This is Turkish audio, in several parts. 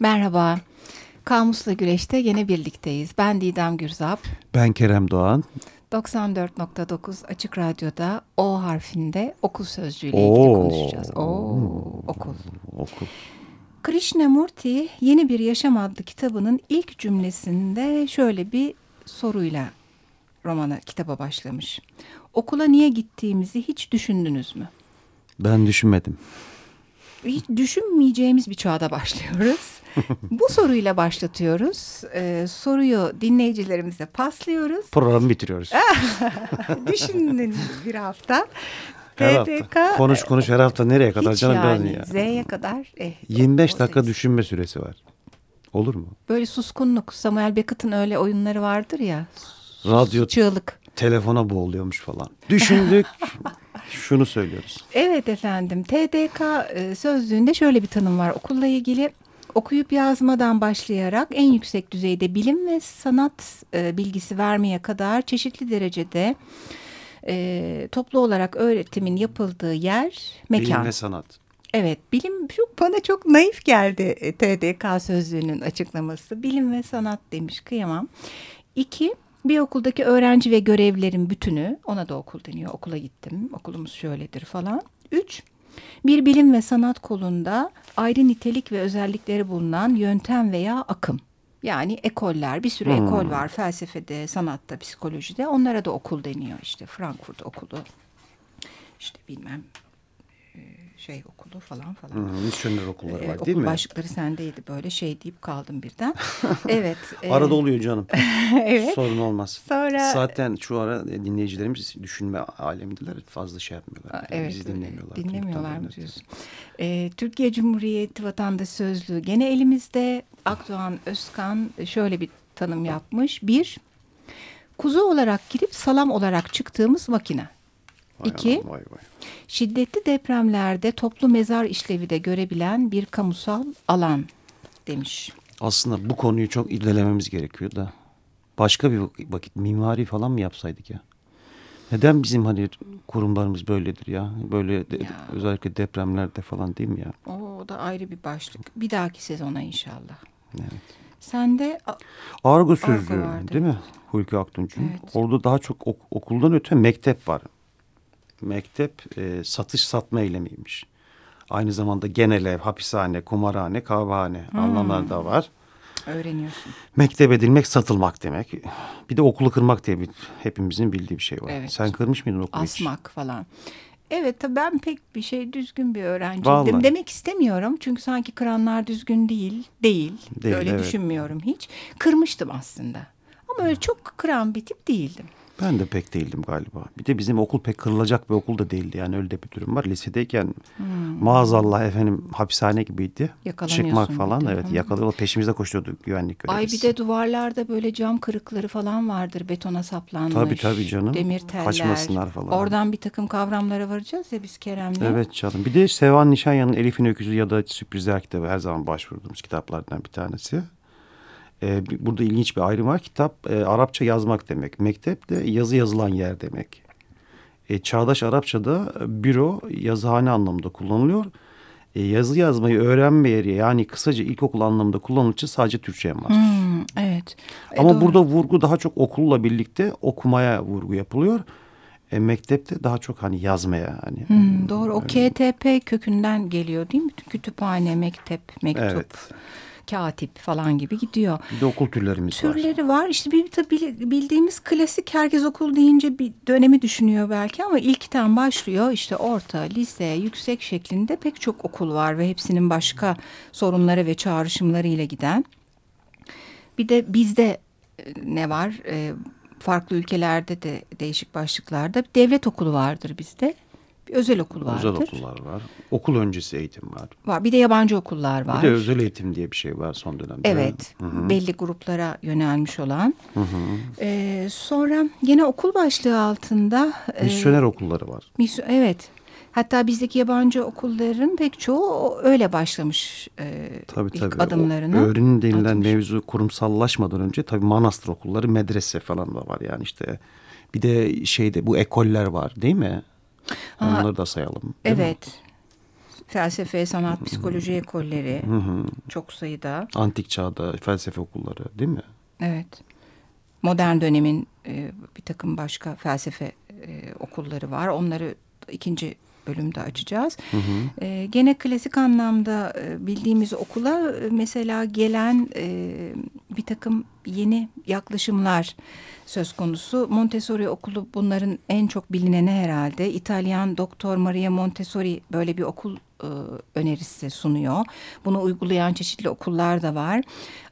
Merhaba. Kamusla Güreş'te yine birlikteyiz. Ben Didem Gürzap. Ben Kerem Doğan. 94.9 Açık Radyo'da O harfinde okul sözcüğüyle ilgili konuşacağız. Oo, okul. Okul. Krishnamurti Yeni Bir Yaşam adlı kitabının ilk cümlesinde şöyle bir soruyla romana, kitaba başlamış. Okula niye gittiğimizi hiç düşündünüz mü? Ben düşünmedim. Hiç düşünmeyeceğimiz bir çağda başlıyoruz. Bu soruyla başlatıyoruz. Ee, soruyu dinleyicilerimize paslıyoruz. Programı bitiriyoruz. Düşünün bir hafta. Her hafta. Konuş konuş her hafta nereye kadar hiç canım yani, ya. Z'ye kadar. Eh, 25 dakika oradayız. düşünme süresi var. Olur mu? Böyle suskunluk. Samuel Beckett'ın öyle oyunları vardır ya. Radyo Çığlık. telefona boğuluyormuş falan. Düşündük. Şunu söylüyoruz. Evet efendim. TDK e, sözlüğünde şöyle bir tanım var. Okulla ilgili okuyup yazmadan başlayarak en yüksek düzeyde bilim ve sanat e, bilgisi vermeye kadar çeşitli derecede e, toplu olarak öğretimin yapıldığı yer, mekan. Bilim ve sanat. Evet, bilim çok bana çok naif geldi e, TDK sözlüğünün açıklaması. Bilim ve sanat demiş, kıyamam. İki, bir okuldaki öğrenci ve görevlilerin bütünü, ona da okul deniyor. Okula gittim, okulumuz şöyledir falan. Üç, bir bilim ve sanat kolunda ayrı nitelik ve özellikleri bulunan yöntem veya akım. Yani ekoller, bir sürü Hmm. ekol var felsefede, sanatta, psikolojide. Onlara da okul deniyor işte. Frankfurt okulu, işte bilmem şey okulu falan falan. Hı, misyoner okulları Ee, var okul değil mi? başlıkları sendeydi böyle şey deyip kaldım birden. evet. e, Arada oluyor canım. evet. Sorun olmaz. Sonra Zaten şu ara dinleyicilerimiz düşünme alemindeler. Fazla şey yapmıyorlar. Yani evet, Bizi dinlemiyorlar. Dinlemiyorlar mı diyorsun? Ee, Türkiye Cumhuriyeti Vatandaş Sözlüğü gene elimizde. Akdoğan Özkan şöyle bir tanım yapmış. Bir, kuzu olarak girip salam olarak çıktığımız makine. Vay İki, anam, vay vay. şiddetli depremlerde toplu mezar işlevi de görebilen bir kamusal alan demiş. Aslında bu konuyu çok irdelememiz gerekiyor da. Başka bir vakit mimari falan mı yapsaydık ya? Neden bizim hani kurumlarımız böyledir ya? Böyle de- Ya. özellikle depremlerde falan değil mi ya? O da ayrı bir başlık. Bir dahaki sezona inşallah. Evet. Sen de Argo sözlüğü değil mi? Hulki Aktunç'un. Evet. Orada daha çok ok- okuldan öte mektep var. Mektep e, satış satma eylemiymiş. Aynı zamanda genel ev, hapishane, kumarhane, kahvehane Hmm. anlamlar da var. öğreniyorsun. Mektep edilmek satılmak demek. Bir de okulu kırmak diye bir, hepimizin bildiği bir şey var. Evet. Sen kırmış mıydın okulu hiç? Asmak falan. Evet tabii ben pek bir şey düzgün bir öğrenciydim. Vallahi. Demek istemiyorum. Çünkü sanki kıranlar düzgün değil. Değil. Değil, öyle evet. düşünmüyorum hiç. Kırmıştım aslında. Ama öyle çok kıran bir tip değildim. Ben de pek değildim galiba. Bir de bizim okul pek kırılacak bir okul da değildi. Yani öyle de bir durum var. Lisedeyken maazallah efendim hapishane gibiydi. Hmm. Çıkmak falan de. evet Hı. yakalıyorlar. Peşimizde koşuyordu güvenlik Ay görevlisi. bir de duvarlarda böyle cam kırıkları falan vardır betona saplanmış. Tabii, tabii canım. Demir teller. Kaçmasınlar falan. Oradan bir takım kavramlara varacağız ya biz Kerem'le. Evet canım. Bir de Sevan Nişanyan'ın Elif'in Öyküsü ya da Sürprizler kitabı her zaman başvurduğumuz kitaplardan bir tanesi. Bir- burada ilginç bir ayrım var. Kitap e, Arapça yazmak demek. Mektep de yazı yazılan yer demek. E, çağdaş Arapçada e, büro yazıhane anlamında kullanılıyor. E, yazı yazmayı öğrenme yeri yani kısaca ilkokul anlamında kullanıldığı için sadece Türkçe'ye mahsus. Hmm, evet. E, Ama doğru. burada vurgu daha çok okulla birlikte okumaya vurgu yapılıyor. E, mektepte daha çok hani yazmaya hani. Hmm, doğru. O KTP kökünden geliyor değil mi? Kütüphane, mektep, mektup, Evet. Katip falan gibi gidiyor. Bir de okul türlerimiz var. Türleri var. İşte bir tabii bildiğimiz klasik herkes okul deyince bir dönemi düşünüyor belki ama ilkten başlıyor. İşte orta, lise, yüksek şeklinde pek çok okul var ve hepsinin başka sorunları ve çağrışımlarıyla giden. Bir de bizde e, ne var? E, farklı ülkelerde de değişik başlıklarda devlet okulu vardır bizde. Bir özel okul vardır. Özel okullar var. Okul öncesi eğitim var. Var. Bir de yabancı okullar var. Bir de özel eğitim diye bir şey var son dönemde. Evet, Hı hı. belli gruplara yönelmiş olan. Hı hı. Ee, sonra yine okul başlığı altında. e, Misyoner okulları var. misyo- evet. Hatta bizdeki yabancı okulların pek çoğu öyle başlamış e, Tabii ilk tabii. adımlarını. O öğrenim denilen atmış. mevzu kurumsallaşmadan önce tabii manastır okulları, medrese falan da var yani işte. Bir de şeyde bu ekoller var değil mi? Ha, Onları da sayalım. değil mi? Evet. Felsefe, sanat, psikoloji ekolleri Hı hı. çok sayıda. Antik çağda felsefe okulları değil mi? Evet. Modern dönemin e, bir takım başka felsefe e, okulları var. Onları ikinci bölümde açacağız. Hı hı. E, gene klasik anlamda e, bildiğimiz okula e, mesela gelen e, bir takım yeni yaklaşımlar söz konusu. Montessori okulu bunların en çok bilineni herhalde. İtalyan Doktor Maria Montessori böyle bir okul e, önerisi sunuyor. Bunu uygulayan çeşitli okullar da var.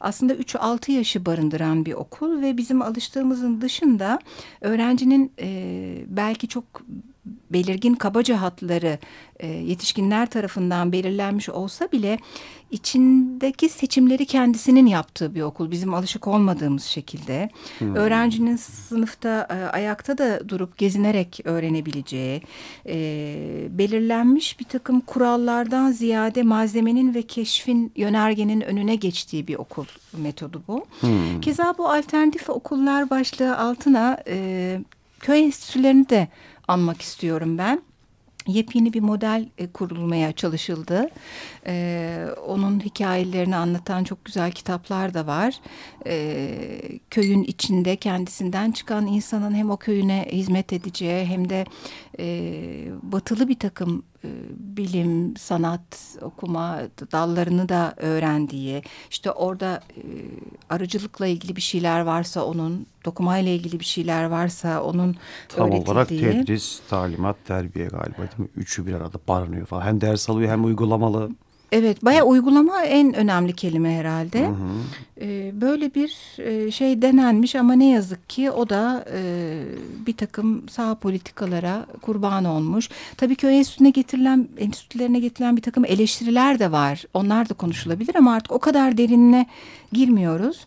Aslında 3-6 yaşı barındıran bir okul ve bizim alıştığımızın dışında öğrencinin e, belki çok belirgin kabaca hatları e, yetişkinler tarafından belirlenmiş olsa bile içindeki seçimleri kendisinin yaptığı bir okul. Bizim alışık olmadığımız şekilde. Hmm. Öğrencinin sınıfta e, ayakta da durup gezinerek öğrenebileceği, e, belirlenmiş bir takım kurallardan ziyade malzemenin ve keşfin yönergenin önüne geçtiği bir okul metodu bu. Hmm. Keza bu alternatif okullar başlığı altına e, köy enstitülerini de anmak istiyorum ben yepyeni bir model e, kurulmaya çalışıldı. E, onun hikayelerini anlatan çok güzel kitaplar da var. E, köyün içinde kendisinden çıkan insanın hem o köyüne hizmet edeceği hem de e, batılı bir takım bilim, sanat, okuma dallarını da öğrendiği, işte orada e, arıcılıkla ilgili bir şeyler varsa onun, dokumayla ilgili bir şeyler varsa onun Tam olarak tedris, talimat, terbiye galiba değil mi? Üçü bir arada barınıyor falan. Hem ders alıyor hem uygulamalı. Evet, bayağı uygulama en önemli kelime herhalde. Hı hı. Ee, böyle bir e, şey denenmiş ama ne yazık ki o da e, bir takım sağ politikalara kurban olmuş. Tabii ki enstitüne getirilen, enstitülerine getirilen bir takım eleştiriler de var. Onlar da konuşulabilir ama artık o kadar derinine girmiyoruz.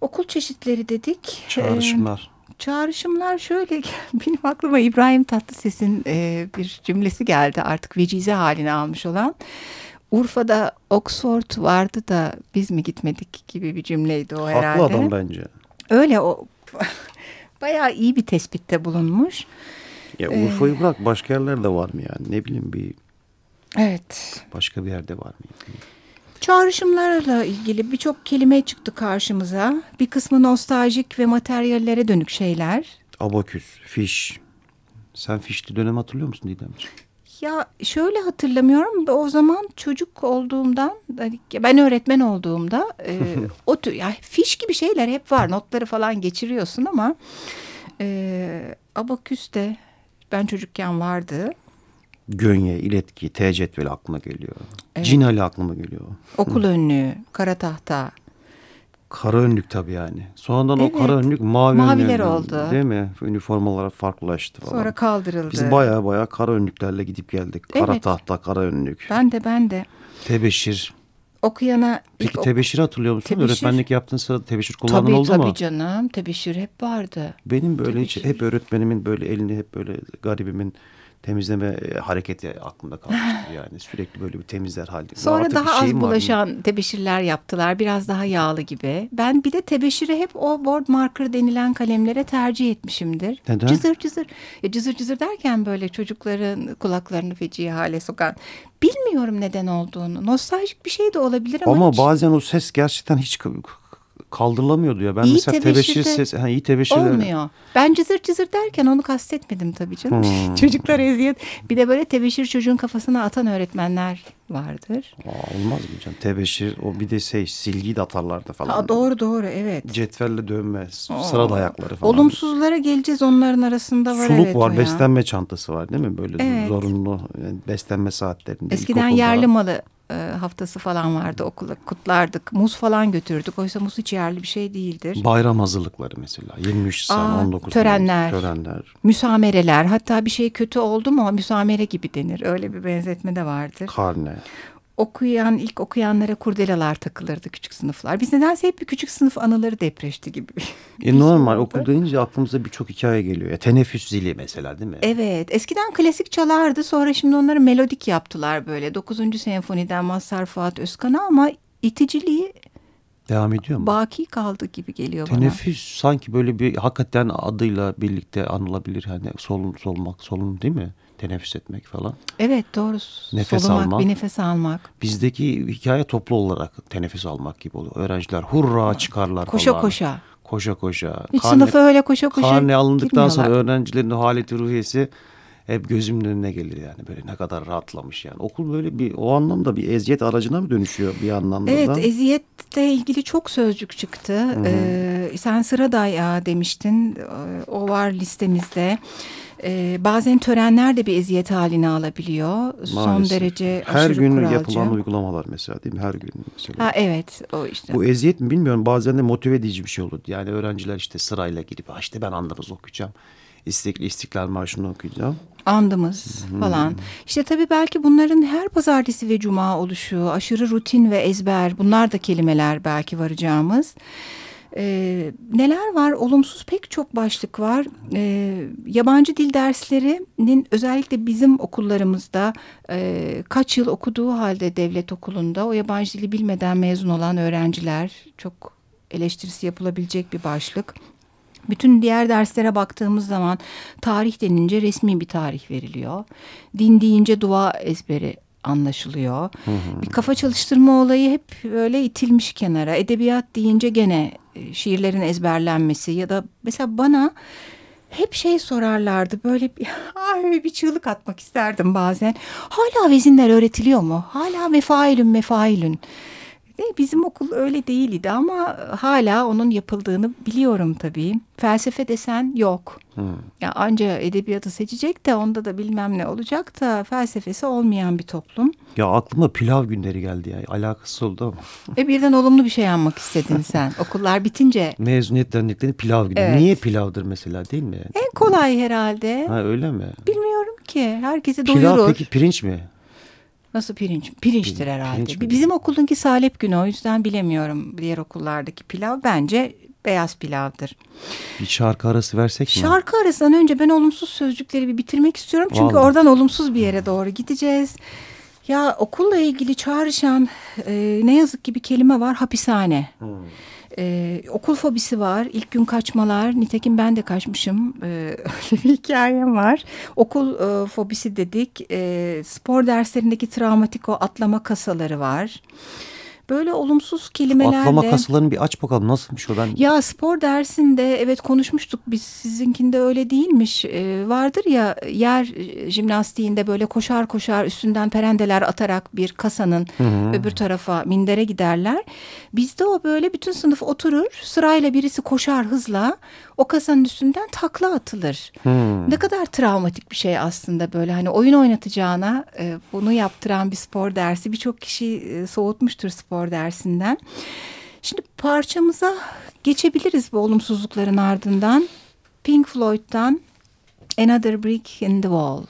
Okul çeşitleri dedik. Çağrışımlar. Ee, çağrışımlar şöyle benim aklıma İbrahim Tatlıses'in e, bir cümlesi geldi artık vecize haline almış olan. Urfa'da Oxford vardı da biz mi gitmedik gibi bir cümleydi o herhalde. Haklı adam bence. Öyle o bayağı iyi bir tespitte bulunmuş. Ya Urfa'yı ee, bırak başka yerlerde var mı yani ne bileyim bir Evet. Başka bir yerde var mı? Çağrışımlarla ilgili birçok kelime çıktı karşımıza. Bir kısmı nostaljik ve materyallere dönük şeyler. Abaküs, fiş. Sen fişli dönem hatırlıyor musun Didemciğim? Ya şöyle hatırlamıyorum. O zaman çocuk olduğumdan, hani ben öğretmen olduğumda e, o tür yani fiş gibi şeyler hep var. Notları falan geçiriyorsun ama e, abaküs de ben çocukken vardı. Gönye, iletki, T cetveli aklıma geliyor. Evet. Cinali aklıma geliyor. Okul önlüğü, kara tahta. Kara önlük tabii yani. Sonradan evet. o kara önlük mavi Maviler önlük, oldu. Değil mi? Üniformalar farklılaştı falan. Sonra kaldırıldı. Biz baya baya kara önlüklerle gidip geldik. Kara evet. tahta, kara önlük. Ben de ben de. Tebeşir. Okuyana... Peki tebeşir hatırlıyor musun? Tebeşir. Öğretmenlik yaptığın sırada tebeşir kullandın tabii, oldu tabii mu? Tabii canım. Tebeşir hep vardı. Benim böyle hiç, hep öğretmenimin böyle elini hep böyle garibimin temizleme e, hareketi aklımda kalmıştır yani. Sürekli böyle bir temizler halde. Sonra daha az bulaşan tebeşirler yaptılar. Biraz daha yağlı gibi. Ben bir de tebeşiri hep o board marker denilen kalemlere tercih etmişimdir. Neden? Cızır cızır. Ya cızır cızır derken böyle çocukların kulaklarını feci hale sokan. Bilmiyorum neden olduğunu. Nostaljik bir şey de olabilir ama Ama hiç... bazen o ses gerçekten hiç kaldırılamıyordu ya. Ben iyi mesela tebeşir ses, ha, iyi tebeşir olmuyor. Ben cızır cızır derken onu kastetmedim tabii canım. Hmm. Çocuklar eziyet. Bir de böyle tebeşir çocuğun kafasına atan öğretmenler vardır. Aa, olmaz mı canım? Tebeşir o bir de şey silgiyi de atarlardı falan. Ha, doğru doğru evet. Cetvelle dövme, sıra dayakları falan. Olumsuzlara geleceğiz onların arasında var Suluk evet var, beslenme çantası var değil mi? Böyle evet. zorunlu yani beslenme saatlerinde. Eskiden yerli malı e, haftası falan vardı okula kutlardık. Muz falan götürdük. Oysa muz hiç yerli bir şey değildir. Bayram hazırlıkları mesela 23 Nisan, 19 törenler, törenler, müsamereler. Hatta bir şey kötü oldu mu müsamere gibi denir. Öyle bir benzetme de vardır. Karne okuyan ilk okuyanlara kurdelalar takılırdı küçük sınıflar. Biz nedense hep bir küçük sınıf anıları depreşti gibi. E normal okul deyince aklımıza birçok hikaye geliyor. Ya, teneffüs zili mesela değil mi? Evet eskiden klasik çalardı sonra şimdi onları melodik yaptılar böyle. Dokuzuncu senfoniden Mazhar Fuat Özkan'a ama iticiliği Devam ediyor mu? Baki kaldı gibi geliyor Teneffüs, bana. Teneffüs sanki böyle bir hakikaten adıyla birlikte anılabilir. Hani solun solmak solun değil mi? Teneffüs etmek falan. Evet doğru. Nefes Solumak, almak. bir nefes almak. Bizdeki hikaye toplu olarak teneffüs almak gibi oluyor. Öğrenciler hurra çıkarlar Koşa falan. koşa. Koşa koşa. Hiç Karne- sınıfa öyle koşa koşa Karne alındıktan sonra öğrencilerin haleti ruhiyesi hep gözümün önüne gelir yani. Böyle ne kadar rahatlamış yani. Okul böyle bir o anlamda bir eziyet aracına mı dönüşüyor bir anlamda Evet da? eziyetle ilgili çok sözcük çıktı. Ee, sen sıra dayağı demiştin. Ee, O var listemizde. Ee, bazen törenler de bir eziyet haline alabiliyor. Son Maalesef. derece Her gün kuralcı. yapılan uygulamalar mesela değil mi? Her gün mesela. Ha evet o işte. Bu eziyet mi bilmiyorum bazen de motive edici bir şey olur. Yani öğrenciler işte sırayla gidip "Ha işte ben andımız okuyacağım. İstikli İstiklal Marşı'nı okuyacağım. andımız falan. İşte tabii belki bunların her pazartesi ve cuma oluşu, aşırı rutin ve ezber bunlar da kelimeler belki varacağımız. Ee, neler var? Olumsuz pek çok başlık var. Ee, yabancı dil derslerinin özellikle bizim okullarımızda e, kaç yıl okuduğu halde devlet okulunda o yabancı dili bilmeden mezun olan öğrenciler çok eleştirisi yapılabilecek bir başlık. Bütün diğer derslere baktığımız zaman tarih denince resmi bir tarih veriliyor. Din deyince dua ezberi anlaşılıyor. Bir kafa çalıştırma olayı hep böyle itilmiş kenara. Edebiyat deyince gene e, şiirlerin ezberlenmesi ya da mesela bana hep şey sorarlardı böyle bir, ay bir çığlık atmak isterdim bazen. Hala vezinler öğretiliyor mu? Hala mefailün mefailün. E, Bizim okul öyle değildi ama hala onun yapıldığını biliyorum tabii. Felsefe desen yok. Ya anca edebiyatı seçecek de onda da bilmem ne olacak da felsefesi olmayan bir toplum. Ya aklıma pilav günleri geldi ya. Alakası oldu ama. E birden olumlu bir şey anmak istedin sen. Okullar bitince Mezuniyet dernekleri pilav günü. Evet. Niye pilavdır mesela değil mi? en kolay herhalde. Ha öyle mi? Bilmiyorum ki. Herkesi Pilav doyurur. peki pirinç mi? Nasıl pirinç? Pirinçtir Pirinç, herhalde. pirinç mi? Bizim okulunki salep günü o yüzden bilemiyorum diğer okullardaki pilav. Bence beyaz pilavdır. Bir şarkı arası versek mi? Şarkı arasından önce ben olumsuz sözcükleri bir bitirmek istiyorum. Çünkü Vallahi. oradan olumsuz bir yere doğru gideceğiz. Ya okulla ilgili çağrışan e, ne yazık ki bir kelime var hapishane. E, okul fobisi var. İlk gün kaçmalar. Nitekim ben de kaçmışım. E, öyle bir hikayem var. Okul e, fobisi dedik. E, spor derslerindeki travmatik o atlama kasaları var. Böyle olumsuz kelimelerle... Atlama kasalarını bir aç bakalım nasılmış o ben. Ya spor dersinde evet konuşmuştuk biz sizinkinde öyle değilmiş. Ee, vardır ya yer e, jimnastiğinde böyle koşar koşar üstünden perendeler atarak bir kasanın öbür tarafa mindere giderler. Bizde o böyle bütün sınıf oturur sırayla birisi koşar hızla o kasanın üstünden takla atılır. Ne kadar travmatik bir şey aslında böyle hani oyun oynatacağına e, bunu yaptıran bir spor dersi birçok kişi e, soğutmuştur spor dersinden. Şimdi parçamıza geçebiliriz bu olumsuzlukların ardından. Pink Floyd'dan Another Brick in the Wall.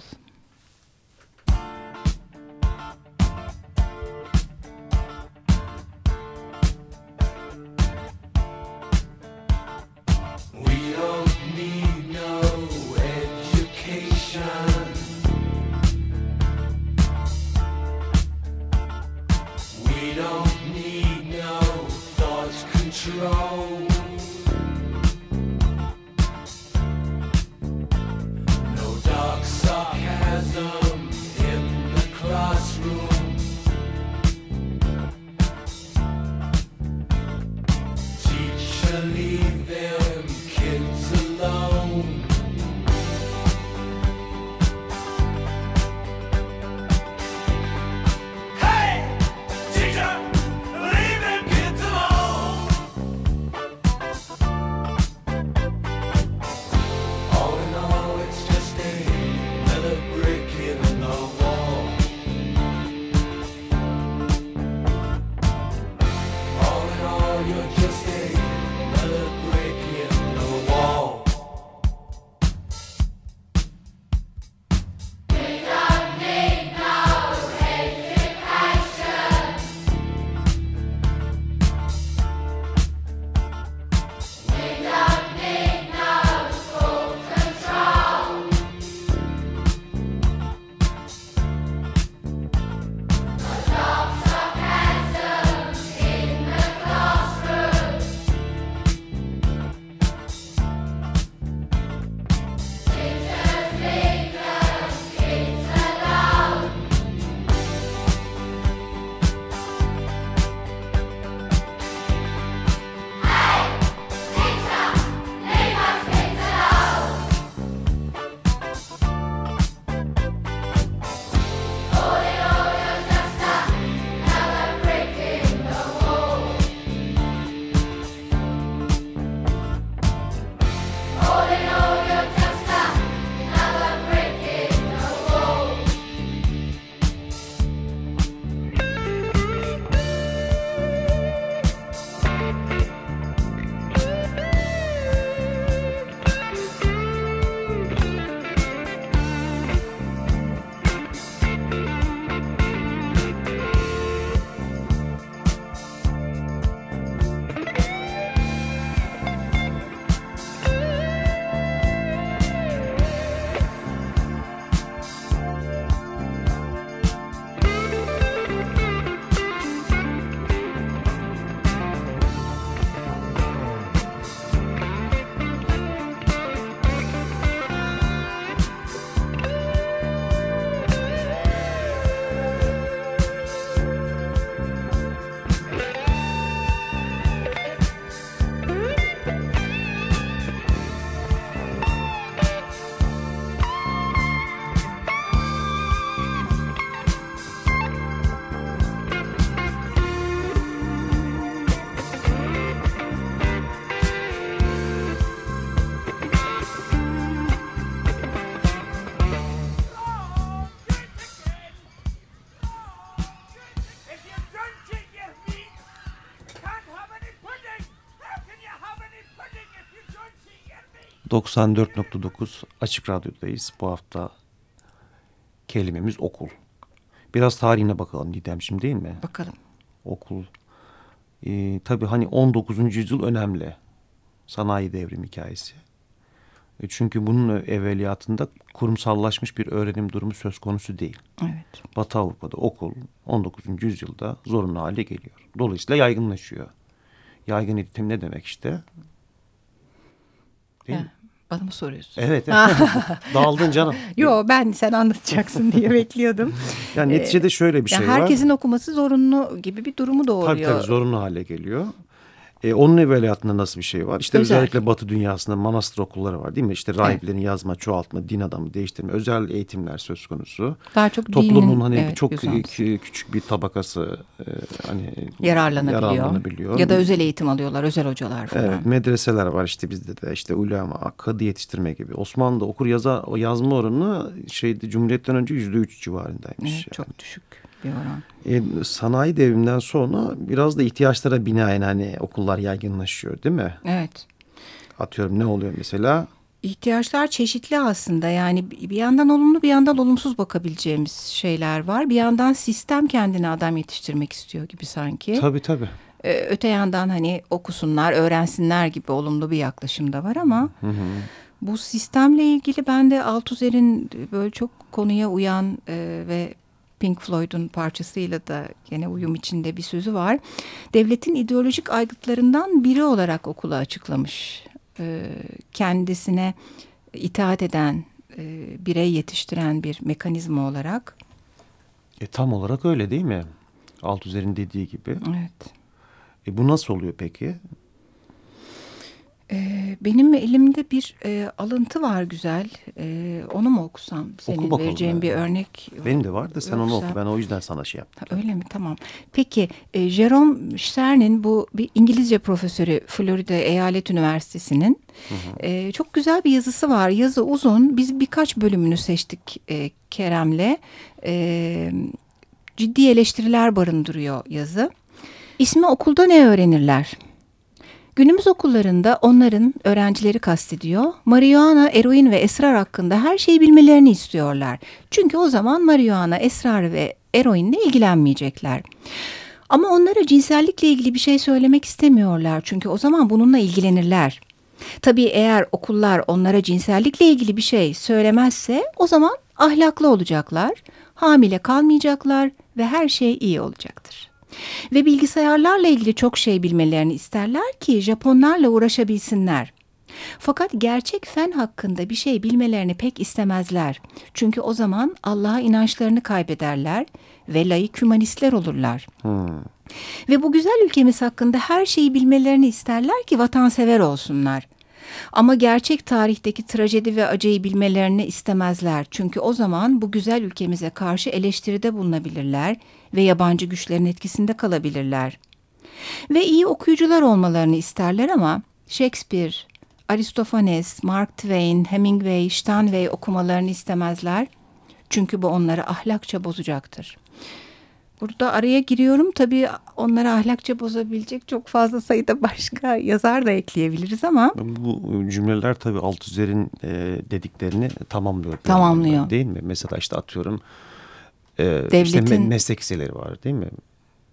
94.9 Açık Radyo'dayız. Bu hafta kelimemiz okul. Biraz tarihine bakalım Didemciğim değil mi? Bakalım. Okul. Ee, tabii hani 19. yüzyıl önemli. Sanayi devrim hikayesi. E çünkü bunun evveliyatında kurumsallaşmış bir öğrenim durumu söz konusu değil. Evet. Batı Avrupa'da okul 19. yüzyılda zorunlu hale geliyor. Dolayısıyla yaygınlaşıyor. Yaygın eğitim ne demek işte? Değil Ha, mi? Bana mı soruyorsun? Evet. Dağıldın canım. Yo ben sen anlatacaksın diye bekliyordum. Yani neticede şöyle bir şey yani var. herkesin okuması zorunlu gibi bir durumu doğuruyor. Tabii tabii zorunlu hale geliyor. E, onun evveliyatında nasıl bir şey var? İşte Özel. özellikle Batı dünyasında manastır okulları var değil mi? İşte rahiplerin yazma, çoğaltma, din adamı değiştirme, özel eğitimler söz konusu. Daha çok Toplumun dinin, hani evet, çok küçük bir tabakası e, hani yararlanabiliyor. yararlanabiliyor. Ya da özel eğitim alıyorlar, özel hocalar falan. Evet, medreseler var işte bizde de işte ulema, kadı yetiştirme gibi. Osmanlı'da okur yaza yazma oranı şeydi Cumhuriyet'ten önce yüzde üç civarındaymış. Evet, yani. Çok düşük bir oran. E, sanayi devriminden sonra biraz da ihtiyaçlara binaen hani okullar yaygınlaşıyor değil mi? Evet. Atıyorum ne oluyor mesela? İhtiyaçlar çeşitli aslında yani bir yandan olumlu bir yandan olumsuz bakabileceğimiz şeyler var. Bir yandan sistem kendine adam yetiştirmek istiyor gibi sanki. Tabii tabii. Ee, öte yandan hani okusunlar, öğrensinler gibi olumlu bir yaklaşım da var ama bu sistemle ilgili ben de Altuzer'in böyle çok konuya uyan e, ve Pink Floyd'un parçasıyla da gene uyum içinde bir sözü var. Devletin ideolojik aygıtlarından biri olarak okulu açıklamış. Ee, kendisine itaat eden, e, birey yetiştiren bir mekanizma olarak. E, tam olarak öyle değil mi? Altuzer'in dediği gibi. Evet. E, bu nasıl oluyor peki? Ee, benim elimde bir e, alıntı var güzel. Ee, onu mu okusam? Senin bakalım vereceğin yani. bir örnek. Benim de var da sen onu Yoksa- oku. Ben o yüzden sana şey yaptım. Ha, öyle mi? Tamam. Peki e, Jerome Stern'in bu bir İngilizce profesörü Florida Eyalet Üniversitesi'nin e, çok güzel bir yazısı var. Yazı uzun. Biz birkaç bölümünü seçtik e, Kerem'le. E, ciddi eleştiriler barındırıyor yazı. İsmi okulda ne öğrenirler? Günümüz okullarında onların öğrencileri kastediyor. Marihuana, eroin ve esrar hakkında her şeyi bilmelerini istiyorlar. Çünkü o zaman marihuana, esrar ve eroinle ilgilenmeyecekler. Ama onlara cinsellikle ilgili bir şey söylemek istemiyorlar. Çünkü o zaman bununla ilgilenirler. Tabii eğer okullar onlara cinsellikle ilgili bir şey söylemezse o zaman ahlaklı olacaklar, hamile kalmayacaklar ve her şey iyi olacaktır. Ve bilgisayarlarla ilgili çok şey bilmelerini isterler ki Japonlarla uğraşabilsinler. Fakat gerçek fen hakkında bir şey bilmelerini pek istemezler. Çünkü o zaman Allah'a inançlarını kaybederler ve laik hümanistler olurlar. Ve bu güzel ülkemiz hakkında her şeyi bilmelerini isterler ki vatansever olsunlar. Ama gerçek tarihteki trajedi ve acıyı bilmelerini istemezler. Çünkü o zaman bu güzel ülkemize karşı eleştiride bulunabilirler ve yabancı güçlerin etkisinde kalabilirler. Ve iyi okuyucular olmalarını isterler ama Shakespeare, Aristofanes, Mark Twain, Hemingway, Steinway okumalarını istemezler. Çünkü bu onları ahlakça bozacaktır. Burada araya giriyorum. Tabii onları ahlakça bozabilecek çok fazla sayıda başka yazar da ekleyebiliriz ama Bu cümleler tabii Altuzer'in e, dediklerini tamamlıyor. Tamamlıyor. anlamda, Değil mi? Mesela işte atıyorum e, işte me- Devletin- meslek liseleri var değil mi?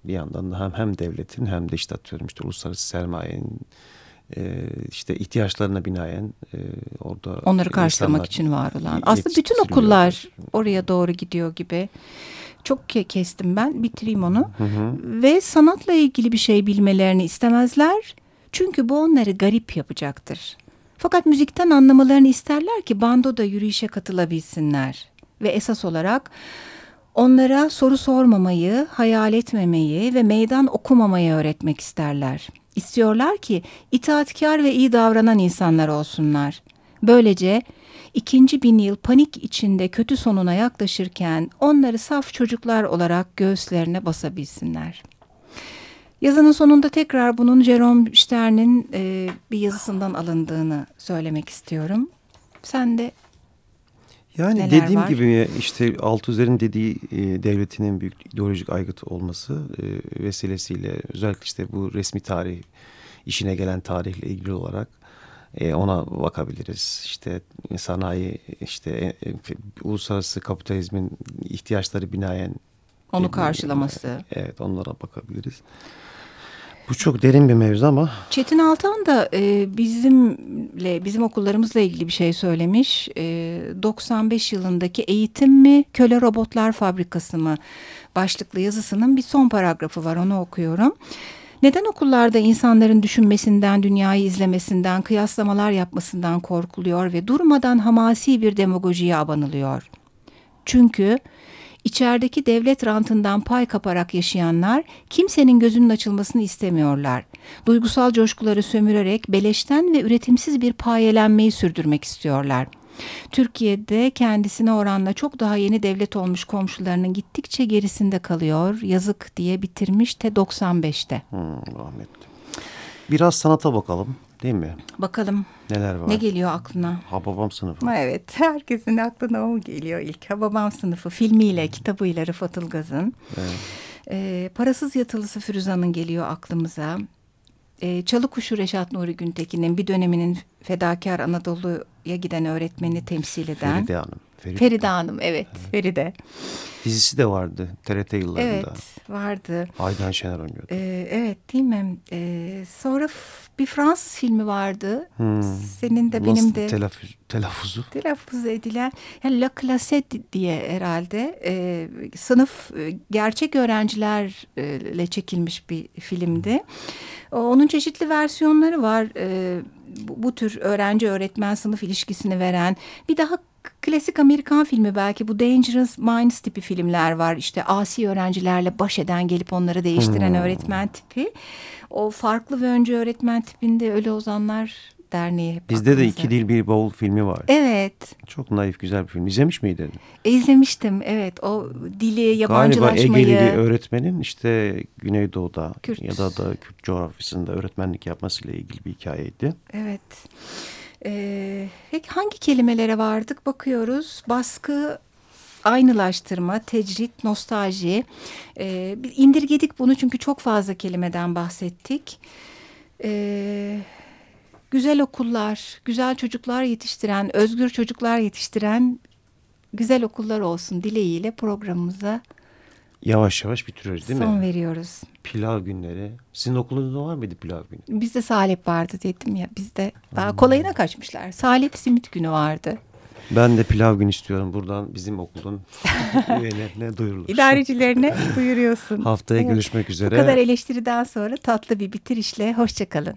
Bir yandan da hem, hem devletin hem de işte atıyorum işte uluslararası sermayenin e, işte ihtiyaçlarına binaen e, orada onları karşılamak için var olan. Aslında bütün okullar oraya doğru gidiyor gibi. Çok ke- kestim ben. Bitireyim onu. Ve sanatla ilgili bir şey bilmelerini istemezler. Çünkü bu onları garip yapacaktır. Fakat müzikten anlamalarını isterler ki bandoda yürüyüşe katılabilsinler. Ve esas olarak onlara soru sormamayı, hayal etmemeyi ve meydan okumamayı öğretmek isterler. İstiyorlar ki itaatkar ve iyi davranan insanlar olsunlar. Böylece ikinci bin yıl panik içinde kötü sonuna yaklaşırken onları saf çocuklar olarak göğüslerine basabilsinler. Yazının sonunda tekrar bunun Jerome Stern'in e, bir yazısından alındığını söylemek istiyorum. Sen de Yani Neler dediğim var? gibi işte Altuzer'in dediği e, devletin en büyük ideolojik aygıt olması e, vesilesiyle özellikle işte bu resmi tarih işine gelen tarihle ilgili olarak E, ona bakabiliriz. İşte sanayi, işte e, e, uluslararası kapitalizmin ihtiyaçları binaen Onu karşılaması. Evet onlara bakabiliriz. Bu çok derin bir mevzu ama Çetin Altan da e, bizimle bizim okullarımızla ilgili bir şey söylemiş. E, 95 yılındaki eğitim mi köle robotlar fabrikası mı başlıklı yazısının bir son paragrafı var onu okuyorum. Neden okullarda insanların düşünmesinden, dünyayı izlemesinden, kıyaslamalar yapmasından korkuluyor ve durmadan hamasi bir demagojiye abanılıyor? Çünkü içerideki devlet rantından pay kaparak yaşayanlar kimsenin gözünün açılmasını istemiyorlar. Duygusal coşkuları sömürerek beleşten ve üretimsiz bir payelenmeyi sürdürmek istiyorlar. Türkiye'de kendisine oranla çok daha yeni devlet olmuş komşularının gittikçe gerisinde kalıyor. Yazık diye bitirmiş te 95'te. hmm, rahmetli. Biraz sanata bakalım değil mi? Bakalım Neler var? ne geliyor aklına? Hababam sınıfı. Evet, herkesin aklına o geliyor ilk. Hababam sınıfı filmiyle, kitabıyla Rıfat Ilgaz'ın. Ee, Parasız Yatılısı Firuza'nın geliyor aklımıza. Ee, Çalıkuşu Reşat Nuri Güntekin'in bir döneminin fedakar Anadolu'ya giden öğretmeni temsil eden. Feride Hanım. Feride. Feride Hanım, evet, Feride. Dizisi de vardı TRT yıllarında. Evet, vardı. Aydan Şener oynuyordu. Ee, evet, değil mi? Ee, sonra bir Fransız filmi vardı. Hmm. Senin de Nasıl benim de. telaffuz, telaffuzu? telaffuz edilen yani La Classe diye herhalde e, sınıf e, gerçek öğrencilerle çekilmiş bir filmdi. Onun çeşitli versiyonları var. E, bu, bu tür öğrenci öğretmen sınıf ilişkisini veren bir daha klasik Amerikan filmi belki bu Dangerous Minds tipi filmler var. İşte asi öğrencilerle baş eden gelip onları değiştiren öğretmen tipi. O farklı ve önce öğretmen tipinde Ölü Ozanlar Derneği hep Bizde de iki dil bir bavul filmi var. Evet. Çok naif güzel bir film. İzlemiş miydin? İzlemiştim evet o dili Galiba yabancılaşmayı. Egeli bir öğretmenin işte Güneydoğu'da Kürt. ya da da Kürt coğrafyasında öğretmenlik yapmasıyla ilgili bir hikayeydi. Evet. Peki hangi kelimelere vardık bakıyoruz. Baskı, aynılaştırma, tecrit, nostalji. Bir indirgedik bunu çünkü çok fazla kelimeden bahsettik. Ee, güzel okullar, güzel çocuklar yetiştiren, özgür çocuklar yetiştiren güzel okullar olsun dileğiyle programımıza Yavaş yavaş bitiriyoruz değil son mi? veriyoruz. Pilav günleri. Sizin okulunuzda var mıydı pilav günü? Bizde salep vardı dedim ya. Bizde daha kolayına kaçmışlar. Salep simit günü vardı. Ben de pilav günü istiyorum. Buradan bizim okulun üyelerine duyurulur. İdarecilerine buyuruyorsun. Haftaya Evet. görüşmek Bu üzere. kadar eleştiriden sonra tatlı bir bitirişle hoşçakalın.